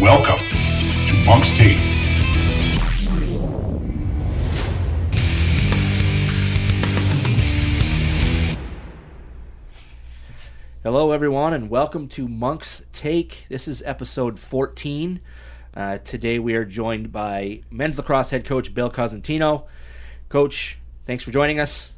Welcome to Monk's Take. Hello, everyone, and welcome to Monk's Take. This is episode 14. Uh, today we are joined by men's lacrosse head coach Bill Cosentino. Coach, thanks for joining us.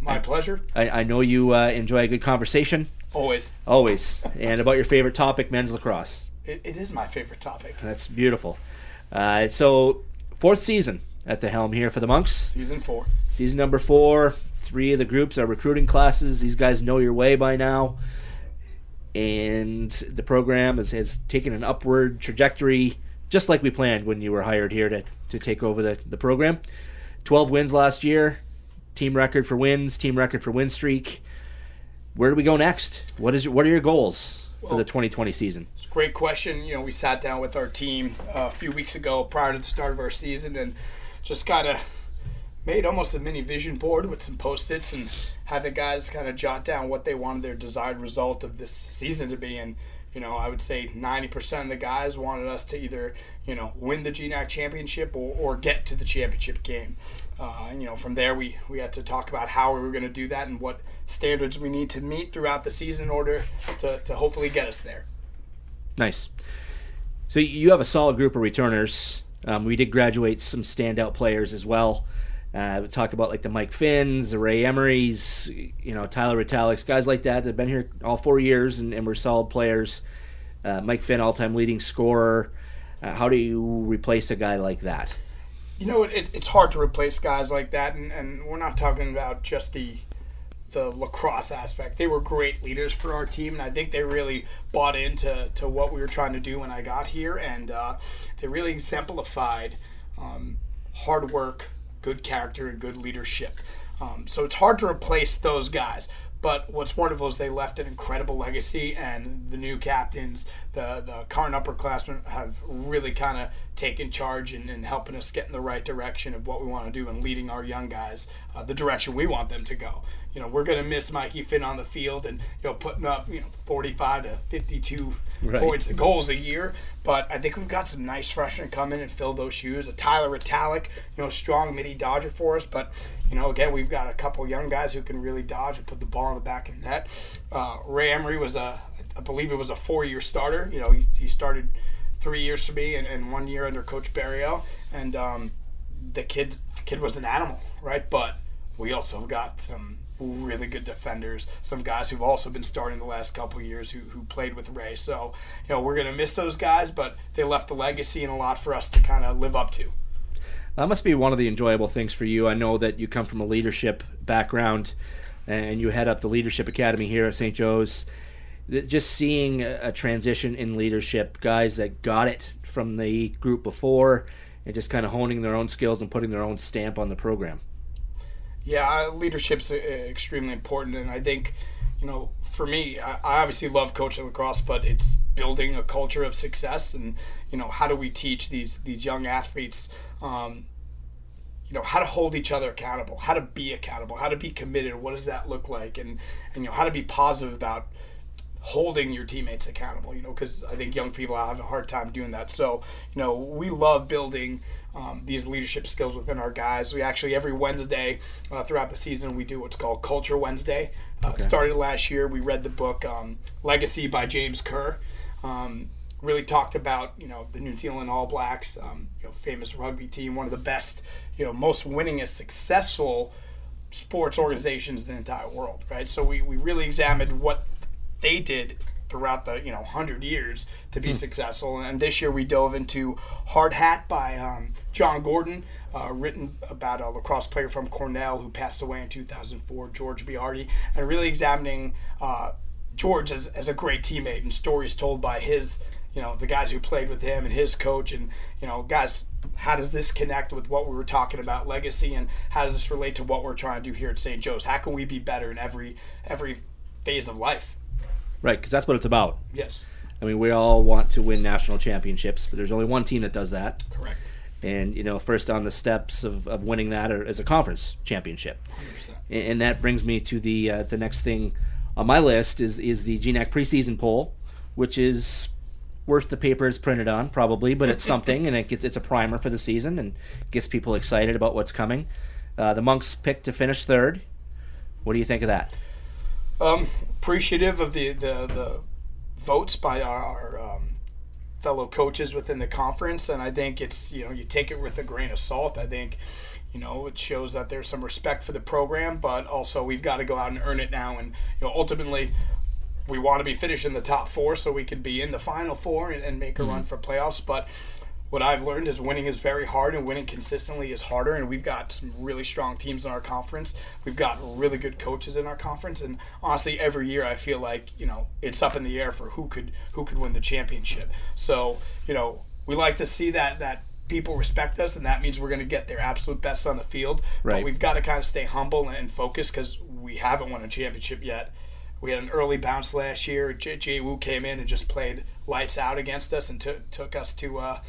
My pleasure. I, I know you uh, enjoy a good conversation, Always. always, and about your favorite topic, men's lacrosse. It, it is my favorite topic. That's beautiful. Uh, so, fourth season at the helm here for the Monks. Season four. Season number four. Three of the groups are recruiting classes. These guys know your way by now. And the program has, has taken an upward trajectory, just like we planned when you were hired here to, to take over the, the program. 12 wins last year, team record for wins, team record for win streak. Where do we go next? What is your, what are your goals for the 2020 season? It's a great question. You know, we sat down with our team uh, a few weeks ago prior to the start of our season and just kind of made almost a mini vision board with some post-its and had the guys kind of jot down what they wanted their desired result of this season to be. And, you know, I would say 90% of the guys wanted us to either, you know, win the GNAC championship or, or get to the championship game. Uh, and, you know, from there we, we had to talk about how we were going to do that and what standards we need to meet throughout the season in order to, to hopefully get us there. Nice. So you have a solid group of returners. Um, we did graduate some standout players as well. Uh, we talk about like the Mike Finns, the Ray Emerys, you know Tyler Retalix, guys like that that have been here all four years and, and were solid players. Uh, Mike Finn, all-time leading scorer. Uh, how do you replace a guy like that? You know, it, it's hard to replace guys like that, and, and we're not talking about just the the lacrosse aspect. They were great leaders for our team, and I think they really bought into to what we were trying to do when I got here, and uh, they really exemplified um, hard work, good character, and good leadership. Um, so it's hard to replace those guys. But what's wonderful is they left an incredible legacy, and the new captains, the the current upperclassmen, have really kind of taken charge and, and helping us get in the right direction of what we want to do and leading our young guys uh, the direction we want them to go. You know, we're going to miss Mikey Finn on the field and you know putting up you know 45 to 52 Right. points and goals a year. But I think we've got some nice freshmen come in and fill those shoes. A Tyler Retallick, you know, strong midi dodger for us. But you know, again, we've got a couple young guys who can really dodge and put the ball in the back of the net. Uh, Ray Emery was a, I believe it was a four-year starter. You know, he, he started three years for me and, and one year under Coach Barrio. And um, the kid, the kid was an animal, right? But we also got some really good defenders, some guys who've also been starting the last couple years who, who played with Ray. So, you know, we're going to miss those guys, but they left a legacy and a lot for us to kind of live up to. That must be one of the enjoyable things for you. I know that you come from a leadership background and you head up the Leadership Academy here at St. Joe's. Just seeing a transition in leadership, guys that got it from the group before and just kind of honing their own skills and putting their own stamp on the program. Yeah, leadership's uh, extremely important, and I think, you know, for me, I, I obviously love coaching lacrosse, but it's building a culture of success, and you know, how do we teach these these young athletes, um, you know, how to hold each other accountable, how to be accountable, how to be committed. What does that look like, and and you know, how to be positive about holding your teammates accountable, you know, because I think young people have a hard time doing that. So, you know, we love building um, these leadership skills within our guys. We actually, every Wednesday uh, throughout the season, we do what's called Culture Wednesday. Uh, Okay. Started last year. We read the book um, Legacy by James Kerr. Um, really talked about, you know, the New Zealand All Blacks, um, you know, famous rugby team, one of the best, you know, most winningest, successful sports organizations in the entire world, right? So we, we really examined what they did throughout the you know hundred years to be successful. And this year we dove into Hard Hat by um, Jon Gordon, uh, written about a lacrosse player from Cornell who passed away in 2004, George Boiardi, and really examining uh, George as, as a great teammate and stories told by his you know the guys who played with him and his coach and you know guys how does this connect with what we were talking about legacy and how does this relate to what we're trying to do here at St. Joe's how can we be better in every every phase of life Right, because that's what it's about. yes I mean, we all want to win national championships, but there's only one team that does that. correct And, you know, first on the steps of, of winning that is a conference championship. 100%. And, and that brings me to the uh, the next thing on my list is is the GNAC preseason poll, which is worth the paper it's printed on, probably, but it's something, and it gets it's a primer for the season and gets people excited about what's coming. Uh, the Monks picked to finish third. What do you think of that? Um, appreciative of the, the, the votes by our, our um, fellow coaches within the conference, and I think it's you know you take it with a grain of salt. I think you know it shows that there's some respect for the program, but also we've got to go out and earn it now, and you know ultimately we want to be finishing the top four so we could be in the final four and, and make a run for playoffs, but what I've learned is winning is very hard and winning consistently is harder. And we've got some really strong teams in our conference. We've got really good coaches in our conference. And honestly, every year I feel like you know it's up in the air for who could who could win the championship. So you know we like to see that that people respect us, and that means we're going to get their absolute best on the field. Right. But we've got to kind of stay humble and focused because we haven't won a championship yet. We had an early bounce last year. J- Jay Wu came in and just played lights out against us and took took us to uh,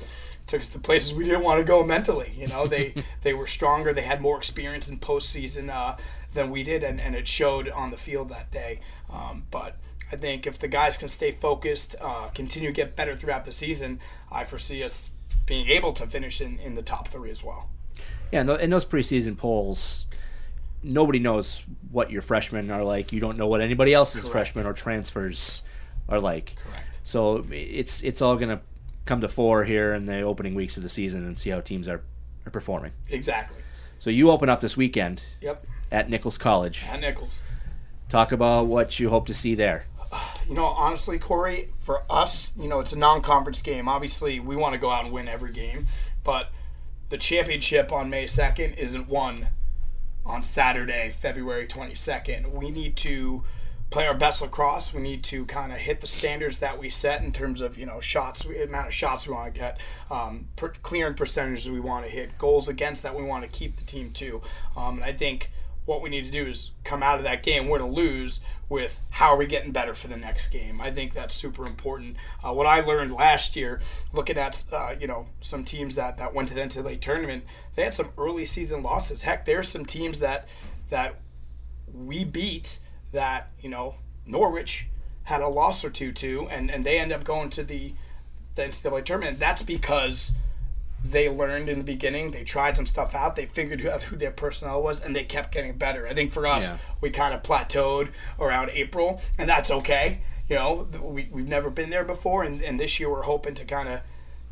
took us to places we didn't want to go mentally. You know, they they were stronger. They had more experience in postseason uh, than we did, and, and it showed on the field that day. Um, but I think if the guys can stay focused, uh, continue to get better throughout the season, I foresee us being able to finish in, in the top three as well. Yeah, in, those preseason polls, nobody knows what your freshmen are like. You don't know what anybody else's Correct. freshmen or transfers are like. Correct. So it's it's all gonna come to fore here in the opening weeks of the season and see how teams are, are performing. Exactly. So you open up this weekend Yep. at Nichols College. At Nichols. Talk about what you hope to see there. You know, honestly, Corey, for us, you know, it's a non-conference game. Obviously, we want to go out and win every game, but the championship on May second isn't won on Saturday, February twenty second. We need to play our best lacrosse. We need to kind of hit the standards that we set in terms of you know shots, amount of shots we want to get, um, per, clearing percentages we want to hit, goals against that we want to keep the team to. Um, and I think what we need to do is come out of that game. We're going to lose with how are we getting better for the next game. I think that's super important. Uh, what I learned last year, looking at uh, you know some teams that, that went to the NCAA tournament, they had some early season losses. Heck, there's some teams that that we beat that you know Norwich had a loss or two to, and and they end up going to the the NCAA tournament. That's because they learned in the beginning. They tried some stuff out. They figured out who their personnel was, and they kept getting better. I think for us, Yeah. we kind of plateaued around April, and that's okay. You know, we, we've never been there before, and, and this year we're hoping to kind of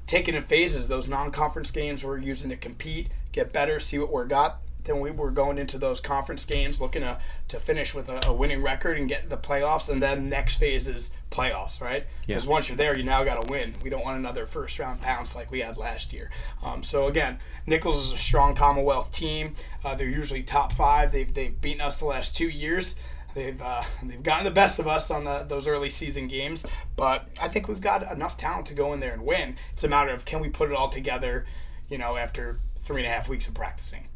take it in phases. Those non-conference games we're using to compete, get better, see what we're got. Then we were going into those conference games looking to, to finish with a, a winning record and get the playoffs, and then next phase is playoffs, right? Because once you're there, you now got to win. We don't want another first round bounce like we had last year. Um, so again, Nichols is a strong Commonwealth team. Uh, they're usually top five. They've, they've beaten us the last two years. They've uh, they've gotten the best of us on the, those early season games, but I think we've got enough talent to go in there and win. It's a matter of can we put it all together, you know, after three and a half weeks of practicing.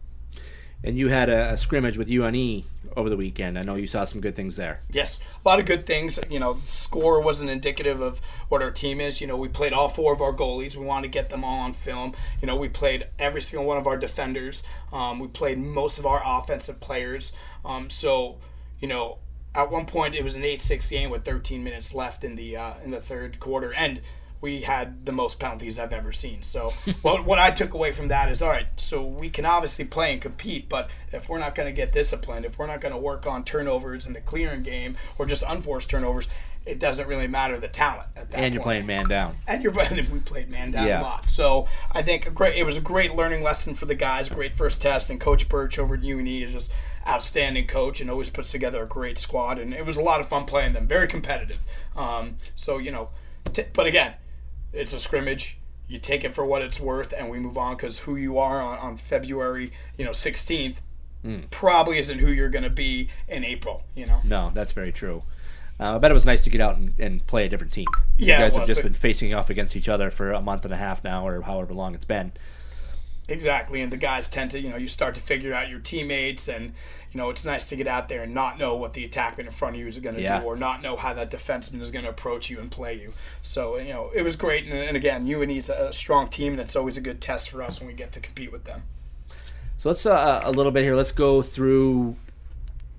And you had a, a scrimmage with UNE over the weekend. I know you saw some good things there. Yes, a lot of good things. You know, the score wasn't indicative of what our team is. You know, we played all four of our goalies. We wanted to get them all on film. You know, we played every single one of our defenders. Um, we played most of our offensive players. Um, so, you know, at one point it was an 8-6 game with 13 minutes left in the uh, in the third quarter, and we had the most penalties I've ever seen. So, what, what I took away from that is all right. So we can obviously play and compete, but if we're not going to get disciplined, if we're not going to work on turnovers in the clearing game or just unforced turnovers, it doesn't really matter the talent at that And you're playing man down. And you're and we played man down Yeah. a lot. So I think a great. It was a great learning lesson for the guys. Great first test, and Coach Birch over at UNE is just outstanding coach and always puts together a great squad. And it was a lot of fun playing them. Very competitive. Um, so you know, t- but again, it's a scrimmage. You take it for what it's worth, and we move on because who you are on, on February, you know, 16th, Hmm. probably isn't who you're going to be in April. You know. No, that's very true. Uh, I bet it was nice to get out and, and play a different team. Yeah, you it guys have just been facing off against each other for a month and a half now, or however long it's been. Exactly, and the guys tend to, you know, you start to figure out your teammates, and you know, it's nice to get out there and not know what the attackman in front of you is going to Yeah. do, or not know how that defenseman is going to approach you and play you. So, you know, it was great, and, and again, UNE's a strong team, and it's always a good test for us when we get to compete with them. So let's uh, a little bit here. Let's go through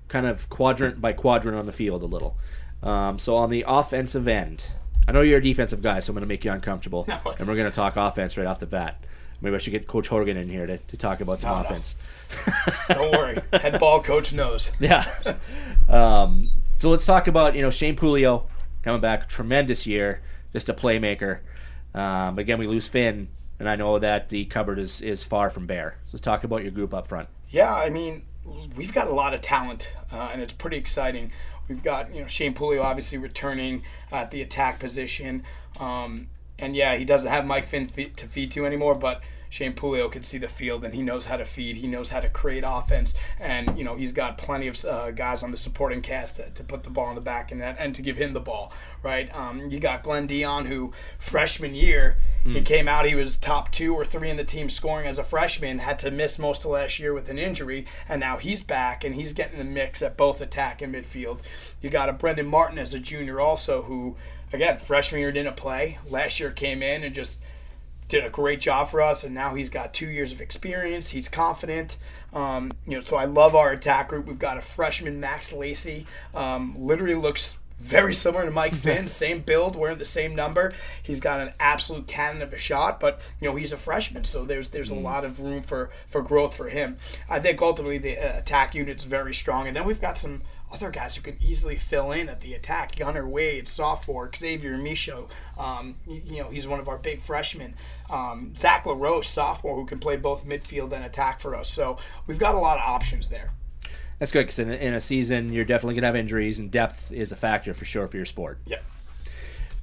kind of quadrant by quadrant on the field a little. Um, so on the offensive end, I know you're a defensive guy, so I'm going to make you uncomfortable, No, and we're going to talk offense right off the bat. Maybe I should get Coach Horgan in here to, to talk about some No, no. offense. Don't worry, head ball coach knows. Yeah. um, so let's talk about you know Shane Pulio coming back, tremendous year, just a playmaker. Um, again, we lose Finn, and I know that the cupboard is is far from bare. Let's talk about your group up front. Yeah, I mean, we've got a lot of talent, uh, and it's pretty exciting. We've got you know Shane Pulio obviously returning at the attack position, um, and yeah, he doesn't have Mike Finn to feed to anymore, but. Shane Pulio can see the field and he knows how to feed. He knows how to create offense, and you know he's got plenty of uh, guys on the supporting cast to, to put the ball in the back and that, and to give him the ball. Right? Um, you got Glenn Dion, who freshman year he came out. He was top two or three in the team scoring as a freshman. Had to miss most of last year with an injury, and now he's back and he's getting the mix at both attack and midfield. You got a Brendan Martin as a junior also, who again freshman year didn't play. Last year came in and just did a great job for us, and now he's got two years of experience. He's confident. Um, you know, so I love our attack group. We've got a freshman, Max Lacey. Um, literally looks very similar to Mike Finn, same build, wearing the same number. He's got an absolute cannon of a shot, but you know he's a freshman, so there's there's a lot of room for for growth for him. I think ultimately the uh, attack unit's very strong, and then we've got some other guys who can easily fill in at the attack. Gunner Wade, sophomore, Xavier Micho, um, you, know he's one of our big freshmen. Um, Zach LaRoche, sophomore, who can play both midfield and attack for us. So we've got a lot of options there. That's good because in, a- in a season you're definitely gonna have injuries, and depth is a factor for sure for your sport. Yeah.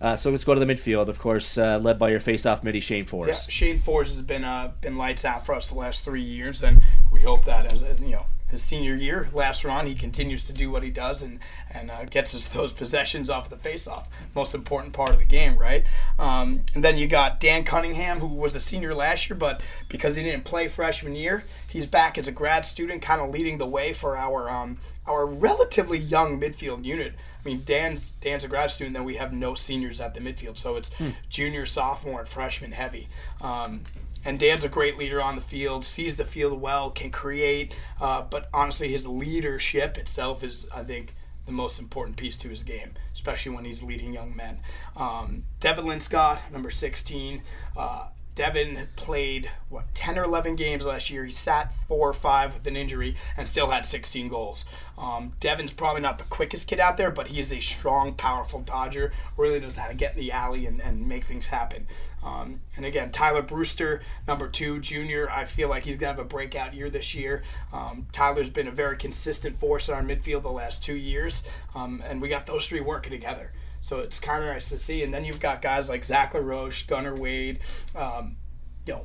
Uh, so let's go to the midfield, of course, uh, led by your face-off midi Shane Yeah, Force. Shane Force has been uh, been lights out for us the last three years, and we hope that as, as you know his senior year, last run, he continues to do what he does and and uh, gets us those possessions off the faceoff. Most important part of the game, right? Um, and then you got Dan Cunningham, who was a senior last year, but because he didn't play freshman year, he's back as a grad student, kind of leading the way for our um, our relatively young midfield unit. I mean, Dan's Dan's a grad student, then we have no seniors at the midfield, so it's junior, sophomore, and freshman heavy. Um, and Dan's a great leader on the field, sees the field well, can create, uh, but honestly, his leadership itself is, I think, the most important piece to his game, especially when he's leading young men. Um, Devin Linscott, number 16. Uh, Devin played what 10 or 11 games last year. He sat four or five with an injury and still had 16 goals. Um, Devin's probably not the quickest kid out there, but he is a strong, powerful dodger. Really knows how to get in the alley and, and make things happen. Um, and again, Tyler Brewster, number two, junior. I feel like he's gonna have a breakout year this year. Um, Tyler's been a very consistent force in our midfield the last two years, um, and we got those three working together. So it's kind of nice to see. And then you've got guys like Zach LaRoche, Gunnar Wade, um, you know,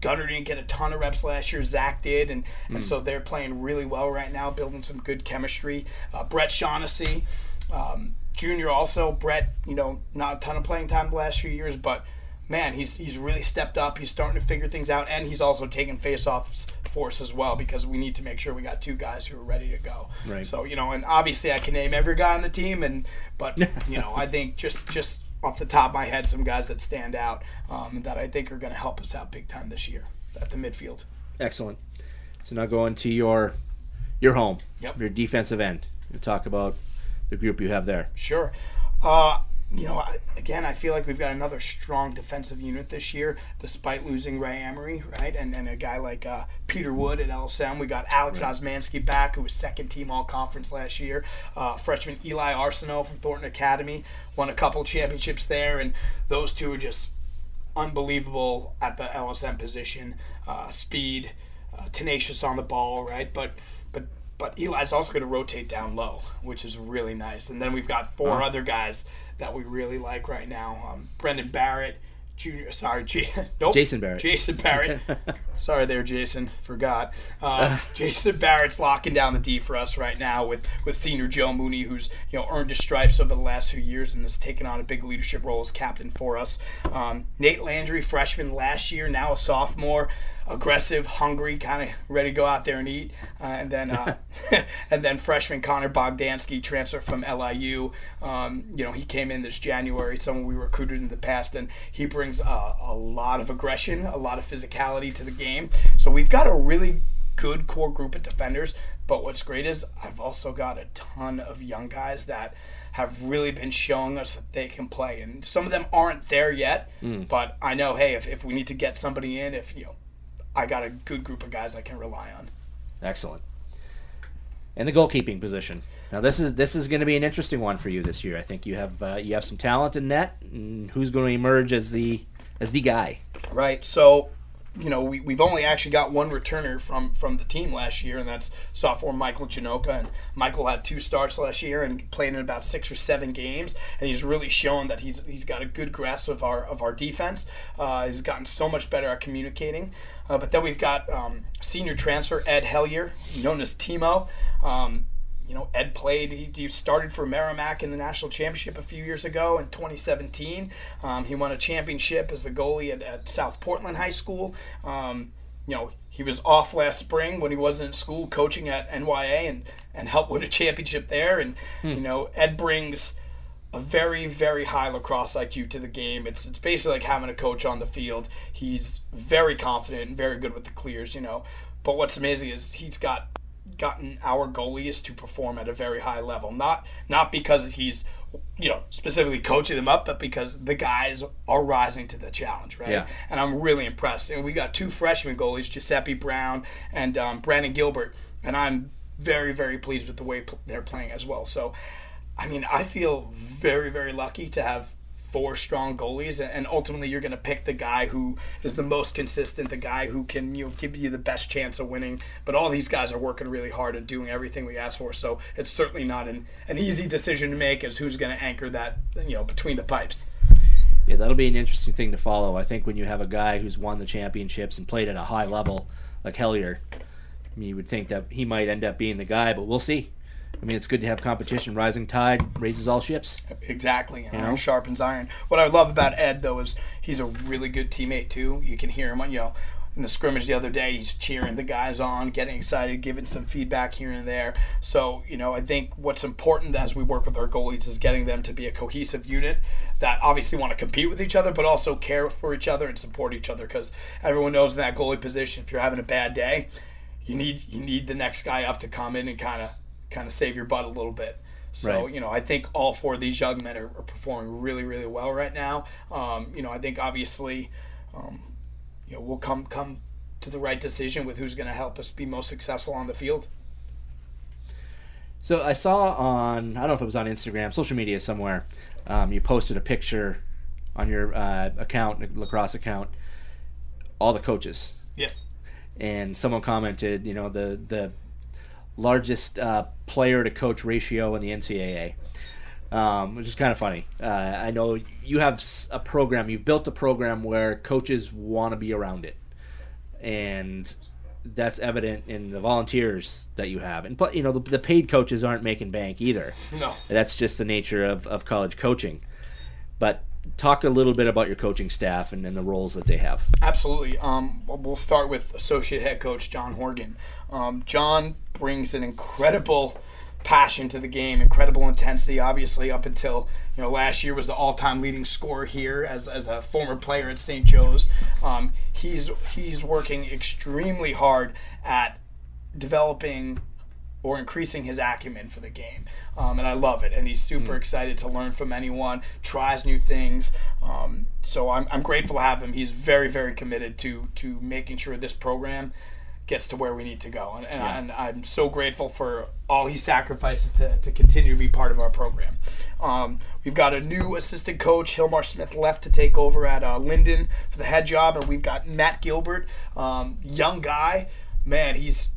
Gunnar didn't get a ton of reps last year. Zach did, and, and so they're playing really well right now, building some good chemistry. Uh, Brett Shaughnessy, um, Junior, also Brett. You know, not a ton of playing time the last few years, but man, he's he's really stepped up. He's starting to figure things out, and he's also taking faceoffs for us as well because we need to make sure we got two guys who are ready to go. Right. So you know, and obviously I can name every guy on the team, and but you know, I think just just off the top of my head, some guys that stand out um, that I think are going to help us out big time this year at the midfield. Excellent. So now going to your your home, Yep. your defensive end. You talk about the group you have there. Sure. Uh, you know, I, again, I feel like we've got another strong defensive unit this year, despite losing Ray Emery, right? And, and a guy like uh, Peter Wood at LSM. We got Alex Osmansky back, who was second team all conference last year. Uh, freshman Eli Arsenault from Thornton Academy won a couple championships there, and those two are just unbelievable at the LSM position. Uh, speed, uh, tenacious on the ball, right? But but but Eli's also going to rotate down low, which is really nice. And then we've got 4 other guys that we really like right now. Um, Brendan Barrett, Junior. Sorry, J- nope. Jason Barrett. Jason Barrett. sorry there, Jason. Forgot. Uh, Jason Barrett's locking down the D for us right now with with senior Joe Mooney, who's you know earned his stripes over the last few years and has taken on a big leadership role as captain for us. Um, Nate Landry, freshman last year, now a sophomore aggressive, hungry, kind of ready to go out there and eat. Uh, and then, uh, and then freshman Connor Bogdansky, transfer from LIU. Um, you know, he came in this January, someone we recruited in the past, and he brings uh, a lot of aggression, a lot of physicality to the game. So we've got a really good core group of defenders. But what's great is I've also got a ton of young guys that have really been showing us that they can play. And some of them aren't there yet, but I know, hey, if, if we need to get somebody in, if, you know, I got a good group of guys I can rely on. Excellent. And the goalkeeping position. Now this is this is going to be an interesting one for you this year. I think you have uh, you have some talent in net. And who's going to emerge as the as the guy? Right. So, you know, we, we've only actually got one returner from from the team last year, and that's sophomore Michael Janoka. And Michael had two starts last year and played in about six or seven games, and he's really shown that he's he's got a good grasp of our of our defense. Uh, he's gotten so much better at communicating. Uh, but then we've got um, senior transfer Ed Hellier, known as Timo. Um, you know, Ed played. He, he, started for Merrimack in the national championship a few years ago in 2017. Um, he won a championship as the goalie at, at South Portland High School. Um, you know, he was off last spring when he wasn't in school coaching at NYA and, and helped win a championship there. And, hmm. you know, Ed brings a very, very high lacrosse IQ to the game. It's, it's basically like having a coach on the field. He's very confident and very good with the clears, you know. But what's amazing is he's got gotten our goalies to perform at a very high level. Not not because he's you know specifically coaching them up, but because the guys are rising to the challenge, right? Yeah. And I'm really impressed. And we got two freshman goalies, Giuseppe Brown and um, Brandon Gilbert, and I'm very very pleased with the way pl- they're playing as well. So, I mean, I feel very very lucky to have four strong goalies, and ultimately you're going to pick the guy who is the most consistent, the guy who can you know give you the best chance of winning. But all these guys are working really hard and doing everything we ask for, so it's certainly not an, an easy decision to make as who's going to anchor that you know between the pipes. Yeah, that'll be an interesting thing to follow. I think when you have a guy who's won the championships and played at a high level like Hellier, I mean, you would think that he might end up being the guy, but we'll see. I mean, it's good to have competition. Rising tide raises all ships. Exactly. You iron sharpens iron. What I love about Ed, though, is he's a really good teammate, too. You can hear him, on, you know, in the scrimmage the other day, he's cheering the guys on, getting excited, giving some feedback here and there. So, you know, I think what's important as we work with our goalies is getting them to be a cohesive unit that obviously want to compete with each other, but also care for each other and support each other. Because everyone knows in that goalie position, if you're having a bad day, you need you need the next guy up to come in and kind of kind of save your butt a little bit. So right. you know, I think all four of these young men are, are performing really, really well right now. Um, you know, I think obviously, um, you know, we'll come come to the right decision with who's going to help us be most successful on the field. So I saw on I don't know if it was on Instagram, social media somewhere, um, you posted a picture on your uh, account, lacrosse account, all the coaches. Yes. And someone commented, you know, the the largest uh, player to coach ratio in the NCAA, um, which is kind of funny. Uh, I know you have a program, you've built a program where coaches want to be around it, and that's evident in the volunteers that you have. And but you know the, the paid coaches aren't making bank either. No, that's just the nature of, of college coaching. But talk a little bit about your coaching staff and, and the roles that they have. Absolutely. Um, we'll start with associate head coach John Horgan. Um, John brings an incredible passion to the game, incredible intensity. Obviously, up until you know last year was the all-time leading scorer here as, as a former player at St. Joe's. Um, he's he's working extremely hard at developing or increasing his acumen for the game. Um, and I love it. And he's super mm. excited to learn from anyone, tries new things. Um, so I'm, I'm grateful to have him. He's very, very committed to to making sure this program gets to where we need to go. And, and, yeah. and, I'm so grateful for all he sacrifices to, to continue to be part of our program. Um, we've got a new assistant coach, Hilmar Smith, left to take over at uh, Linden for the head job. And we've got Matt Gilbert, um, young guy. Man, he's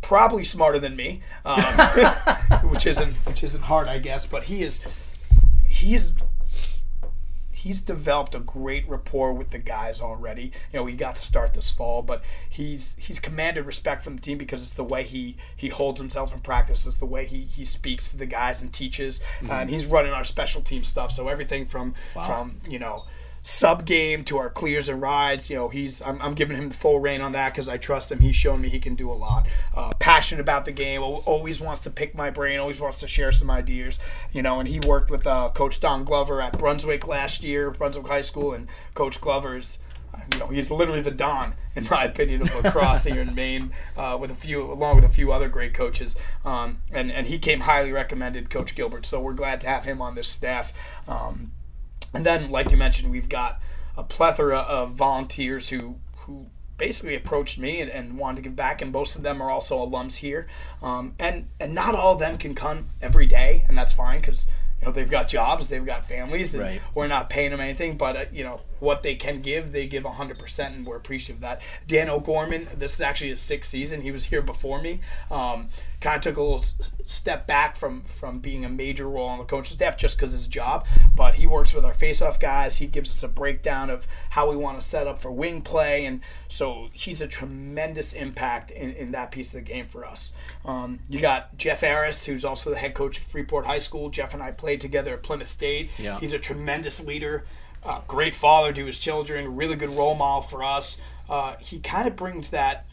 probably smarter than me, um, which isn't which isn't hard, I guess. But he is he is he's developed a great rapport with the guys already. You know, he got to start this fall, but he's he's commanded respect from the team because it's the way he he holds himself in practice. It's the way he he speaks to the guys and teaches, mm-hmm. uh, and he's running our special team stuff. So everything from wow. from you know sub game to our clears and rides. You know, he's I'm, I'm giving him the full reign on that because I trust him. He's shown me he can do a lot. Uh, passionate about the game, always wants to pick my brain, always wants to share some ideas. You know, and he worked with uh, Coach Don Glover at Brunswick last year, Brunswick High School, and Coach Glover's you know, he's literally the Don, in my opinion, of lacrosse here in Maine, uh, with a few, along with a few other great coaches. Um, and and he came highly recommended, Coach Gilbert. So we're glad to have him on this staff. Um, and then, like you mentioned, we've got a plethora of volunteers who who basically approached me and, and wanted to give back, and most of them are also alums here. Um, and and not all of them can come every day, and that's fine because you know they've got jobs, they've got families, and Right. we're not paying them anything. But uh, you know what they can give, they give hundred percent, and we're appreciative of that. Dan O'Gorman, this is actually his sixth season. He was here before me. Um, kind of took a little s- step back from from being a major role on the coaching staff just because his job. But he works with our face-off guys. He gives us a breakdown of how we want to set up for wing play, and so he's a tremendous impact in, in that piece of the game for us. Um, you got Jeff Harris, who's also the head coach of Freeport High School. Jeff and I played together at Plymouth State. Yeah. He's a tremendous leader, uh, great father to his children, really good role model for us. Uh, he kind of brings that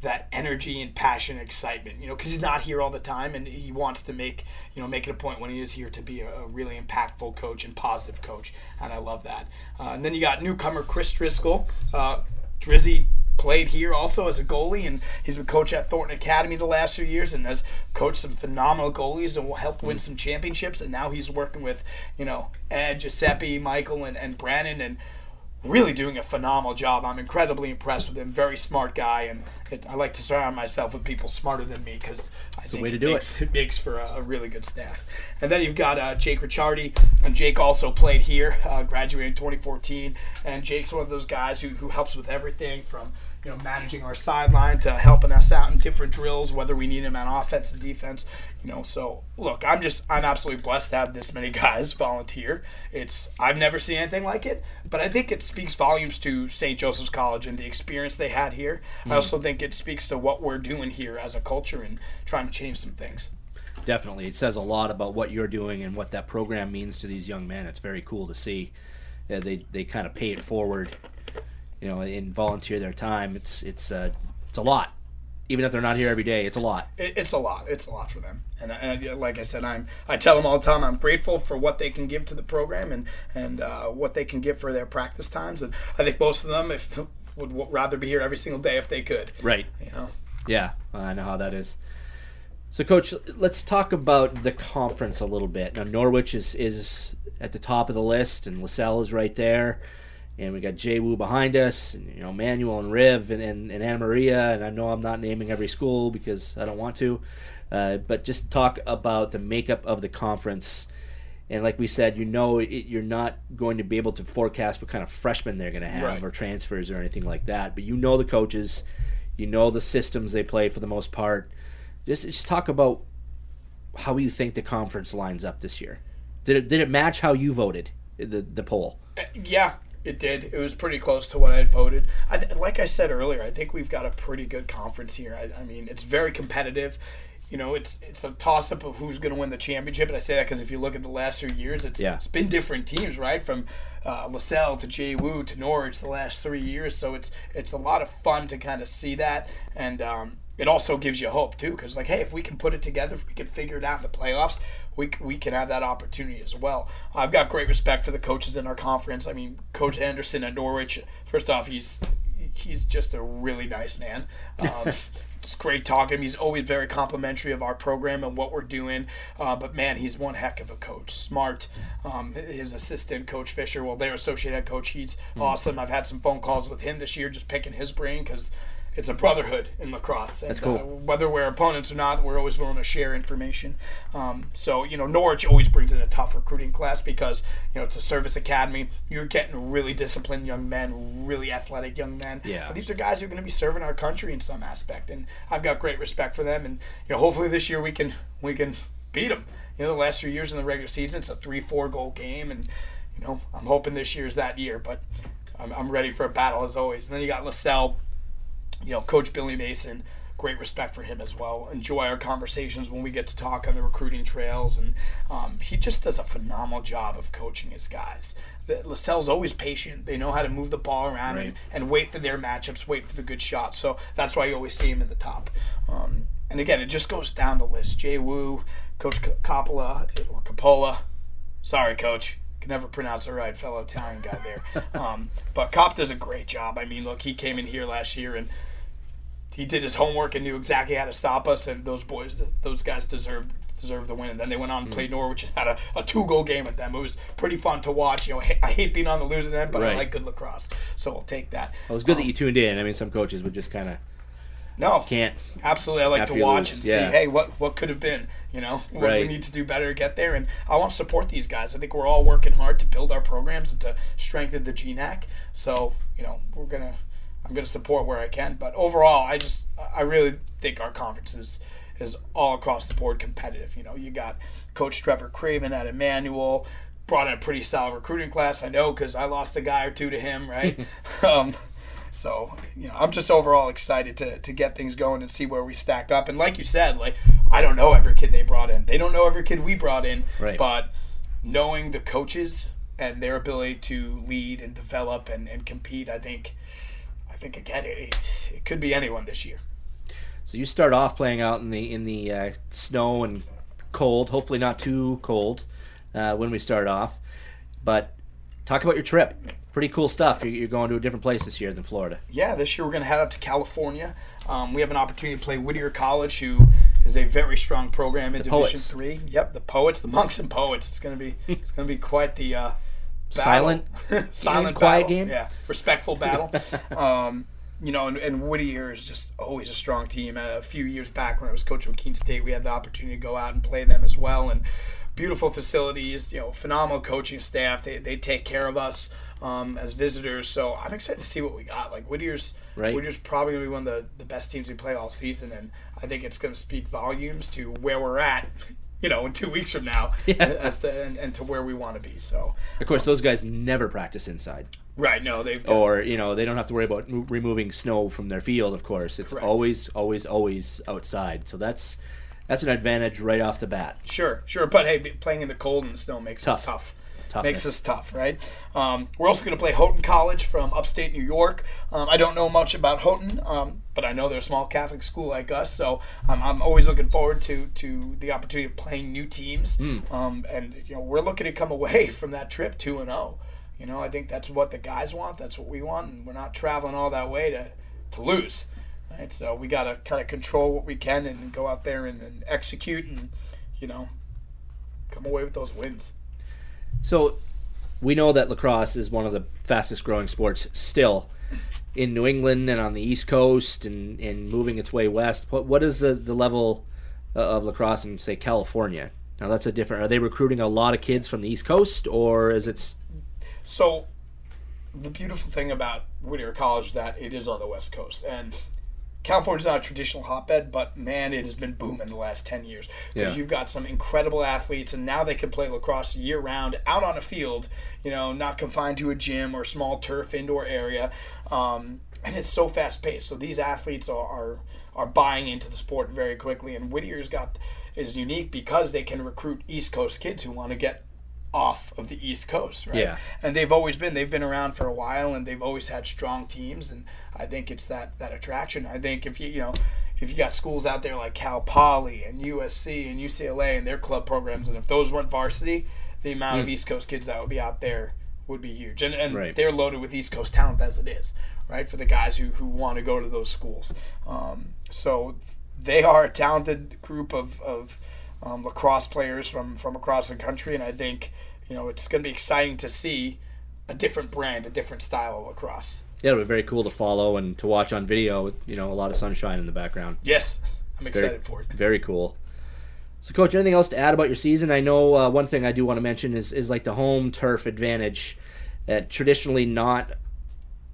that energy and passion, and excitement, you know, because he's not here all the time, and he wants to make you know make it a point when he is here to be a, a really impactful coach and positive coach, and I love that. Uh, and then you got newcomer Chris Driscoll, uh, Drizzy played here also as a goalie, and he's been coach at Thornton Academy the last few years, and has coached some phenomenal goalies and will help win some championships. And now he's working with you know Ed, Giuseppe, Michael, and and Brandon, and really doing a phenomenal job. I'm incredibly impressed with him. Very smart guy, and it, I like to surround myself with people smarter than me because I the think way to do makes, it. makes for a, a really good staff. And then you've got uh, Jake Ricciardi, and Jake also played here, uh, graduated in 2014. And Jake's one of those guys who, who helps with everything from you know managing our sideline to helping us out in different drills, whether we need him on offense and defense. You know, so look, I'm just I'm absolutely blessed to have this many guys volunteer. It's I've never seen anything like it, but I think it speaks volumes to St. Joseph's College and the experience they had here. I also think it speaks to what we're doing here as a culture and trying to change some things. Definitely, it says a lot about what you're doing and what that program means to these young men. It's very cool to see. Uh, they they kind of pay it forward, you know, and volunteer their time. It's it's uh, it's a lot, even if they're not here every day. It's a lot. It's a lot. It's a lot for them. And, and uh, like I said, I'm I tell them all the time I'm grateful for what they can give to the program and and uh, what they can give for their practice times. And I think most of them if would w- rather be here every single day if they could. Right. You know. Yeah, I know how that is. So, coach, let's talk about the conference a little bit. Now, Norwich is is at the top of the list, and Lasell is right there, and we got Jay Wu behind us, and you know Manuel and Riv and, and, and Anna Maria, and I know I'm not naming every school because I don't want to, uh, but just talk about the makeup of the conference. And like we said, you know, it, you're not going to be able to forecast what kind of freshmen they're going to have Right. or transfers or anything like that. But you know the coaches, you know the systems they play for the most part. Just, just talk about how you think the conference lines up this year. Did it did it match how you voted the the poll? Uh, Yeah, it did. It was pretty close to what I had voted. I th- like I said earlier, I think we've got a pretty good conference here. I, I mean, it's very competitive. You know, it's it's a toss up of who's going to win the championship, and I say that because if you look at the last three years, it's Yeah. it's been different teams, right? From uh, Lasell to Jay Wu to Norwich the last three years. So it's it's a lot of fun to kind of see that, and um, it also gives you hope too, because like, hey, if we can put it together, if we can figure it out in the playoffs, we, we can have that opportunity as well. I've got great respect for the coaches in our conference. I mean, Coach Anderson at Norwich. First off, he's he's just a really nice man. Um, it's great talking. to him. He's always very complimentary of our program and what we're doing. Uh, but man, he's one heck of a coach. Smart. Um, his assistant, Coach Fisher, well, their associate head coach, he's awesome. I've had some phone calls with him this year, just picking his brain because it's a brotherhood in lacrosse. And, That's cool. uh, whether we're opponents or not, we're always willing to share information. Um, so you know, Norwich always brings in a tough recruiting class because you know it's a service academy. You're getting really disciplined young men, really athletic young men. Yeah. But these are guys who are going to be serving our country in some aspect, and I've got great respect for them. And you know, hopefully this year we can we can beat them. You know, the last few years in the regular season, it's a three-four goal game, and you know, I'm hoping this year's that year. But I'm, I'm ready for a battle as always. And then you got Lasell you know, Coach Billy Mason, great respect for him as well. Enjoy our conversations when we get to talk on the recruiting trails, and um, he just does a phenomenal job of coaching his guys. The, Lasell's always patient. They know how to move the ball around Right. and, and wait for their matchups, wait for the good shots. So that's why you always see him in the top. Um, and again, it just goes down the list. Jay Wu, Coach C- Coppola or Coppola. Sorry, Coach. can never pronounce it right, fellow Italian guy there. um, but Cop does a great job. I mean, look, he came in here last year and he did his homework and knew exactly how to stop us. And those boys, those guys deserve deserve the win. And then they went on and hmm. played Norwich and had a, a two goal game with them. It was pretty fun to watch. You know, I hate being on the losing end, but I like good lacrosse, so I'll take that. Well, it was good that um, you tuned in. I mean, some coaches would just kind of No, can't. absolutely. I like to watch and yeah. see, hey, what what could have been. You know, what we need to do better to get there. And I want to support these guys. I think we're all working hard to build our programs and to strengthen the GNAC. So you know, we're gonna. I'm gonna support where I can. But overall, I just I really think our conference is is all across the board competitive. You know, you got Coach Trevor Craven at Emmanuel. Brought in a pretty solid recruiting class. I know because I lost a guy or two to him, right? um, so, you know, I'm just overall excited to, to get things going and see where we stack up. And like you said, like I don't know every kid they brought in. They don't know every kid we brought in. Right. But knowing the coaches and their ability to lead and develop and, and compete, I think think again it, it could be anyone this year. So you start off playing out in the in the uh, snow and cold. Hopefully not too cold uh, when we start off. But talk about your trip. Pretty cool stuff. You're you're going to a different place this year than Florida. Yeah, this year we're going to head out to California. Um, we have an opportunity to play Whittier College, who is a very strong program in Division Poets. Three. Yep, the poets, the monks and poets. It's going to be it's going to be quite the uh, Silent, silent, quiet battle. game? Yeah, respectful battle. um, you know, and, and Whittier is just always a strong team. A few years back when I was coaching Keene State, we had the opportunity to go out and play them as well. And beautiful facilities, you know, phenomenal coaching staff. They, they take care of us um, as visitors. So I'm excited to see what we got. Like Whittier's, Right. Whittier's probably going to be one of the, the best teams we play all season. And I think it's going to speak volumes to where we're at. You know, in two weeks from now, Yeah. as to, and, and to where we want to be. So, Of course, those guys never practice inside, right? No, they've got, or you know they don't have to worry about mo- removing snow from their field. Of course, it's Correct. always, always, always outside. So that's that's an advantage right off the bat. Sure, sure, but hey, playing in the cold and the snow makes Tough. us tough. Toughness. Makes us tough, right? Um, we're also going to play Houghton College from upstate New York. Um, I don't know much about Houghton, um, but I know they're a small Catholic school like us, so I'm, I'm always looking forward to to the opportunity of playing new teams. Um, and you know, we're looking to come away from that trip two and zero. You know, I think that's what the guys want. That's what we want, and we're not traveling all that way to to lose. Right, so we got to kind of control what we can and go out there and, and execute, and you know, come away with those wins. So we know that lacrosse is one of the fastest growing sports still in New England and on the East Coast and, and moving its way west. What what is the, the level uh, of lacrosse in say California? Now that's a different. Are they recruiting a lot of kids from the East Coast or is it? So, the beautiful thing about Whittier College is that it is on the West Coast, and California's not a traditional hotbed, but man, it has been booming the last ten years because Yeah. you've got some incredible athletes, and now they can play lacrosse year round out on a field, you know, not confined to a gym or small turf indoor area, um, and it's so fast paced. So these athletes are, are are buying into the sport very quickly, and Whittier's got is unique because they can recruit East Coast kids who want to get off of the East Coast, right? Yeah. And they've always been they've been around for a while and they've always had strong teams and I think it's that that attraction. I think if you you know if you got schools out there like Cal Poly and USC and UCLA and their club programs and if those weren't varsity, the amount of East Coast kids that would be out there would be huge. And and Right. they're loaded with East Coast talent as it is, right? For the guys who, who want to go to those schools. Um, so they are a talented group of, of um, lacrosse players from, from across the country, and I think you know it's going to be exciting to see a different brand, a different style of lacrosse. Yeah, it'll be very cool to follow and to watch on video. with, You know, a lot of sunshine in the background. Yes, I'm Very, excited for it. very cool. So, coach, anything else to add about your season? I know uh, one thing I do want to mention is is like the home turf advantage. Uh, traditionally, not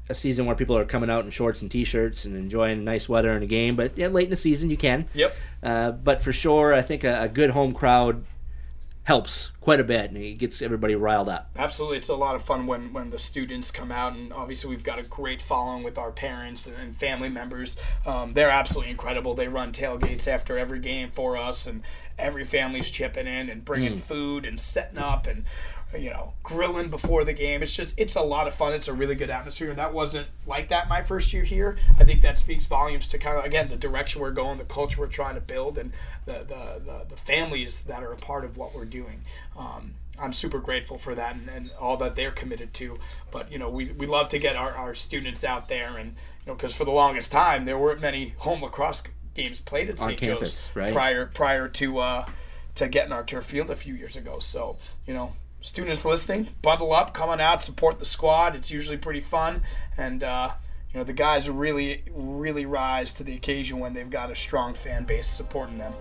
a season where people are coming out in shorts and t-shirts and enjoying nice weather and a game, but yeah, late in the season you can. Yep. Uh, but for sure, I think a, a good home crowd helps quite a bit, and it gets everybody riled up. Absolutely, it's a lot of fun when when the students come out, and obviously we've got a great following with our parents and, and family members. Um, they're absolutely incredible. They run tailgates after every game for us, and every family's chipping in and bringing food and setting up and you know grilling before the game. It's just it's a lot of fun. It's a really good atmosphere, and that wasn't like that my first year here. I think that speaks volumes to kind of again the direction we're going, the culture we're trying to build, and the the, the, the families that are a part of what we're doing. Um, I'm super grateful for that and, and all that they're committed to. But you know, we, we love to get our, our students out there, and you know, because for the longest time there weren't many home lacrosse games played at St. Joe's right. prior prior to uh, to getting our turf field a few years ago. So you know, students listening, bundle up, come on out, support the squad. It's usually pretty fun, and uh, you know the guys really really rise to the occasion when they've got a strong fan base supporting them.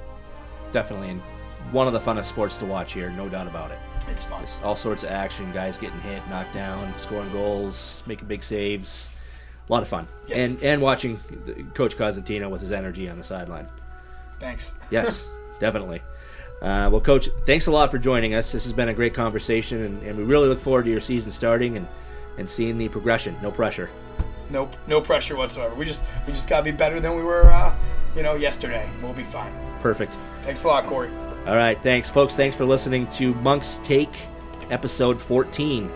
Definitely, and one of the funnest sports to watch here, no doubt about it. It's fun. Just all sorts of action, guys getting hit, knocked down, scoring goals, making big saves. A lot of fun, Yes. and and watching Coach Cosentino with his energy on the sideline. Thanks. Yes, definitely. Uh, well, Coach, thanks a lot for joining us. This has been a great conversation, and, and we really look forward to your season starting and, and seeing the progression. No pressure. Nope, no pressure whatsoever. We just we just gotta be better than we were, uh, you know, yesterday. We'll be fine. Perfect. Thanks a lot, Corey. All right, thanks, folks. Thanks for listening to Monk's Take, episode 14.